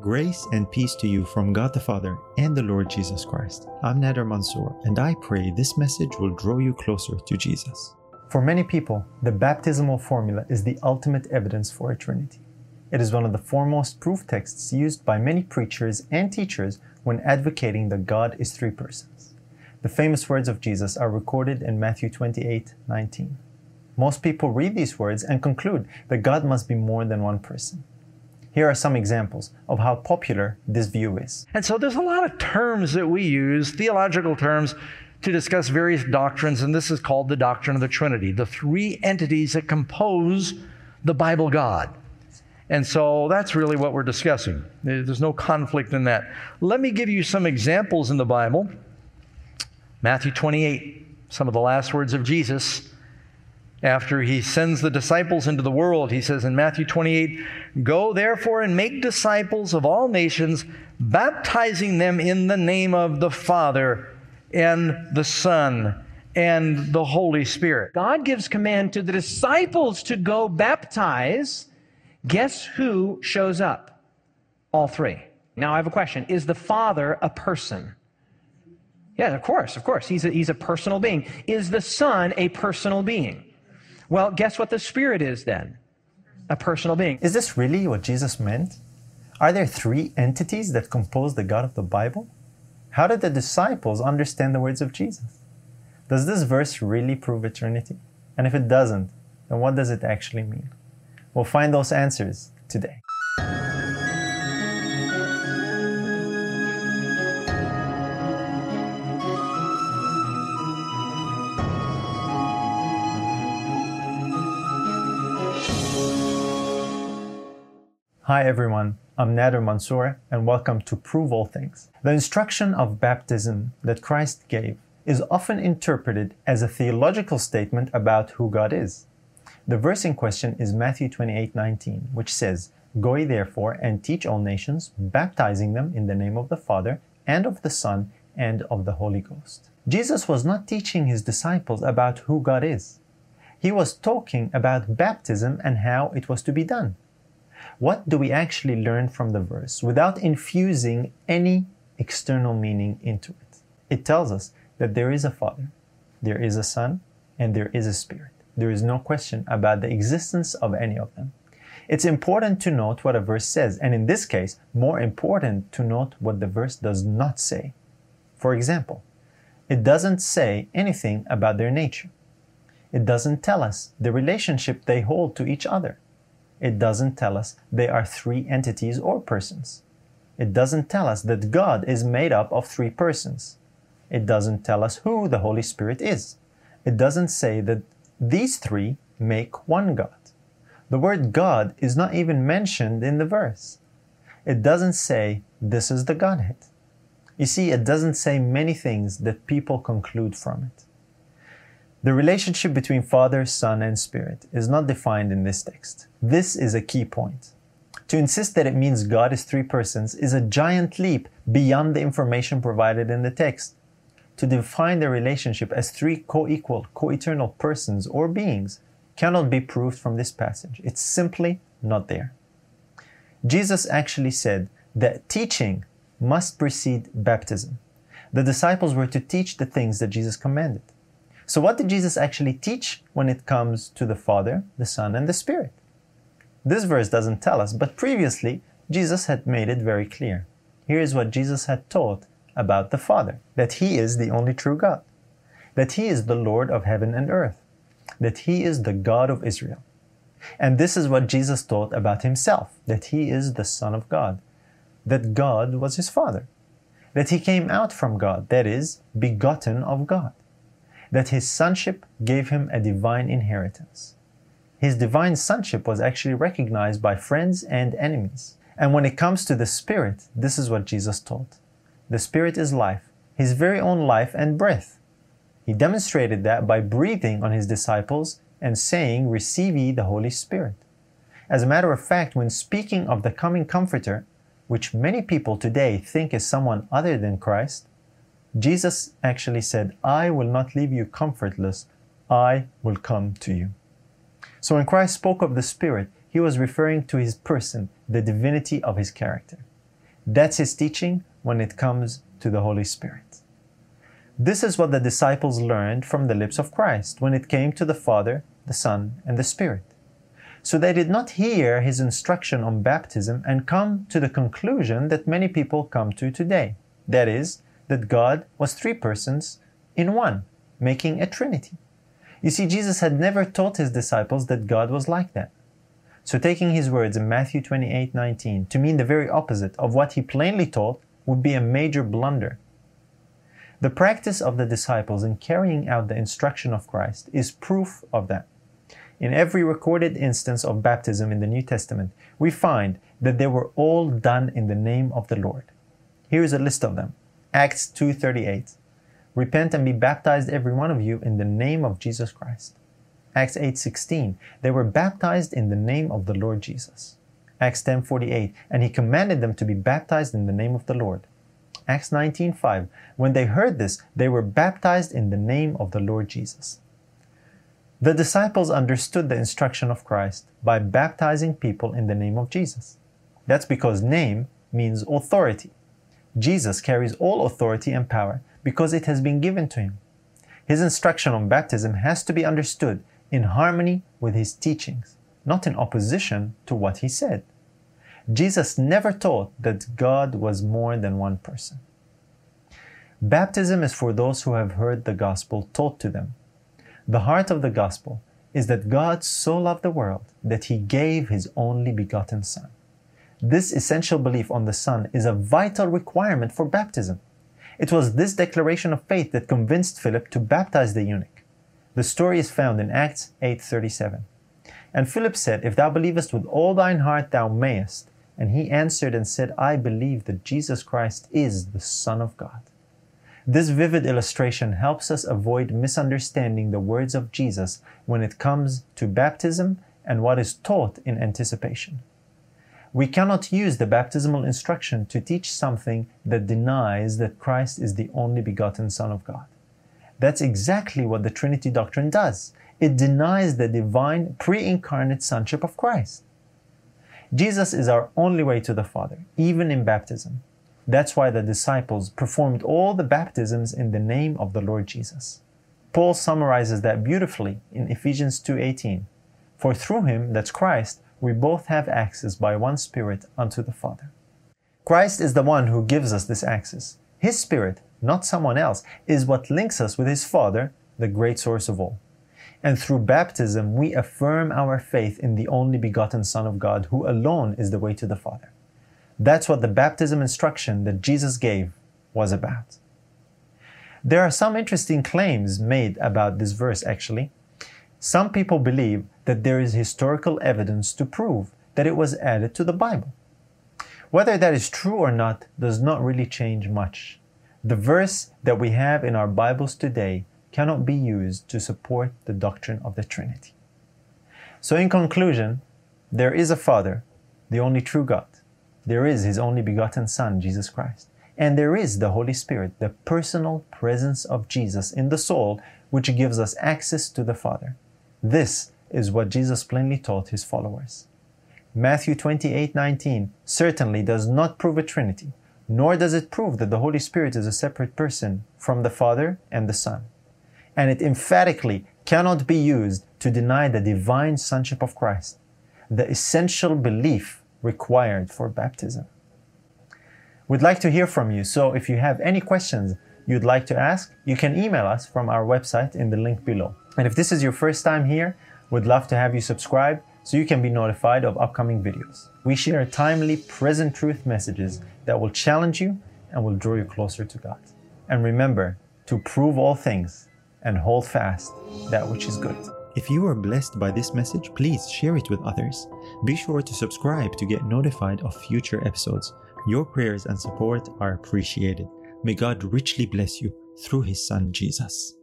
Grace and peace to you from God the Father and the Lord Jesus Christ. I'm Nader Mansour, and I pray this message will draw you closer to Jesus. For many people, the baptismal formula is the ultimate evidence for a Trinity. It is one of the foremost proof texts used by many preachers and teachers when advocating that God is three persons. The famous words of Jesus are recorded in Matthew 28 19. Most people read these words and conclude that God must be more than one person. Here are some examples of how popular this view is. And so there's a lot of terms that we use, theological terms, to discuss various doctrines, and this is called the doctrine of the Trinity, the three entities that compose the Bible God. And so that's really what we're discussing. There's no conflict in that. Let me give you some examples in the Bible. Matthew 28, some of the last words of Jesus after he sends the disciples into the world, he says in Matthew 28 Go therefore and make disciples of all nations, baptizing them in the name of the Father and the Son and the Holy Spirit. God gives command to the disciples to go baptize. Guess who shows up? All three. Now I have a question Is the Father a person? Yeah, of course, of course. He's a, he's a personal being. Is the Son a personal being? Well, guess what the Spirit is then? A personal being. Is this really what Jesus meant? Are there three entities that compose the God of the Bible? How did the disciples understand the words of Jesus? Does this verse really prove a Trinity? And if it doesn't, then what does it actually mean? We'll find those answers today. Hi everyone, I'm Nader Mansour and welcome to Prove All Things. The instruction of baptism that Christ gave is often interpreted as a theological statement about who God is. The verse in question is Matthew 28:19, which says, "Go ye therefore and teach all nations, baptizing them in the name of the Father and of the Son and of the Holy Ghost." Jesus was not teaching his disciples about who God is. He was talking about baptism and how it was to be done what do we actually learn from the verse without infusing any external meaning into it? It tells us that there is a Father, there is a Son, and there is a Spirit. There is no question about the existence of any of them. It's important to note what a verse says, and in this case, more important to note what the verse does not say. For example, it doesn't say anything about their nature. It doesn't tell us the relationship they hold to each other it doesn't tell us they are three entities or persons. It doesn't tell us that God is made up of three persons. It doesn't tell us who the Holy Spirit is. It doesn't say that these three make one God. The word God is not even mentioned in the verse. It doesn't say this is the Godhead. You see, it doesn't say many things that people conclude from it. The relationship between Father, Son, and Spirit is not defined in this text. This is a key point. To insist that it means God is three persons is a giant leap beyond the information provided in the text. To define the relationship as three co equal, co eternal persons or beings cannot be proved from this passage. It's simply not there. Jesus actually said that teaching must precede baptism. The disciples were to teach the things that Jesus commanded. So, what did Jesus actually teach when it comes to the Father, the Son, and the Spirit? This verse doesn't tell us, but previously, Jesus had made it very clear. Here is what Jesus had taught about the Father that He is the only true God, that He is the Lord of heaven and earth, that He is the God of Israel. And this is what Jesus taught about Himself that He is the Son of God, that God was His Father, that He came out from God, that is, begotten of God that his sonship gave him a divine inheritance. His divine sonship was actually recognized by friends and enemies. And when it comes to the Spirit, this is what Jesus taught. The Spirit is life, His very own life and breath. He demonstrated that by breathing on His disciples and saying, Receive ye the Holy Spirit. As a matter of fact, when speaking of the coming Comforter, which many people today think is someone other than Christ, Jesus actually said, I will not leave you comfortless, I will come to you. So when Christ spoke of the Spirit, he was referring to his person, the divinity of his character. That's his teaching when it comes to the Holy Spirit. This is what the disciples learned from the lips of Christ when it came to the Father, the Son, and the Spirit. So they did not hear his instruction on baptism and come to the conclusion that many people come to today. That is, that God was three persons in one, making a trinity. You see, Jesus had never taught his disciples that God was like that. So taking his words in Matthew 28 19 to mean the very opposite of what he plainly taught would be a major blunder. The practice of the disciples in carrying out the instruction of Christ is proof of that. In every recorded instance of baptism in the New Testament, we find that they were all done in the name of the Lord. Here is a list of them. Acts 2:38. Repent and be baptized every one of you in the name of Jesus Christ. Acts 8:16. They were baptized in the name of the Lord Jesus. Acts 10:48. And he commanded them to be baptized in the name of the Lord. Acts 19:5. When they heard this, they were baptized in the name of the Lord Jesus. The disciples understood the instruction of Christ by baptizing people in the name of Jesus. That's because name means authority. Jesus carries all authority and power because it has been given to him. His instruction on baptism has to be understood in harmony with his teachings, not in opposition to what he said. Jesus never taught that God was more than one person. Baptism is for those who have heard the gospel taught to them the heart of the gospel is that God so loved the world that he gave his only begotten Son. This essential belief on the Son is a vital requirement for baptism. It was this declaration of faith that convinced Philip to baptize the eunuch. The story is found in Acts 8:37. And Philip said, If thou believest with all thine heart, thou mayest. And he answered and said, I believe that Jesus Christ is the Son of God. This vivid illustration helps us avoid misunderstanding the words of Jesus when it comes to baptism and what is taught in anticipation. We cannot use the baptismal instruction to teach something that denies that Christ is the only begotten Son of God. That's exactly what the Trinity doctrine does. It denies the divine pre incarnate Sonship of Christ. Jesus is our only way to the Father, even in baptism. That's why the disciples performed all the baptisms in the name of the Lord Jesus. Paul summarizes that beautifully in Ephesians 2:18. For through him, that's Christ, we both have access by one spirit unto the Father. Christ is the one who gives us this access. His spirit, not someone else, is what links us with his Father, the great source of all. And through baptism, we affirm our faith in the only begotten Son of God, who alone is the way to the Father. That's what the baptism instruction that Jesus gave was about. There are some interesting claims made about this verse, actually. Some people believe that there is historical evidence to prove that it was added to the Bible. Whether that is true or not does not really change much. The verse that we have in our Bibles today cannot be used to support the doctrine of the Trinity. So, in conclusion, there is a Father, the only true God there is His only begotten Son, Jesus Christ. And there is the Holy Spirit, the personal presence of Jesus in the soul, which gives us access to the Father. This is what Jesus plainly taught his followers. Matthew 28 19 certainly does not prove a Trinity, nor does it prove that the Holy Spirit is a separate person from the Father and the Son. And it emphatically cannot be used to deny the divine sonship of Christ, the essential belief required for baptism. We'd like to hear from you, so if you have any questions you'd like to ask, you can email us from our website in the link below. And if this is your first time here, we'd love to have you subscribe so you can be notified of upcoming videos. We share timely, present truth messages that will challenge you and will draw you closer to God. And remember to prove all things and hold fast that which is good. If you are blessed by this message, please share it with others. Be sure to subscribe to get notified of future episodes. Your prayers and support are appreciated. May God richly bless you through His Son Jesus.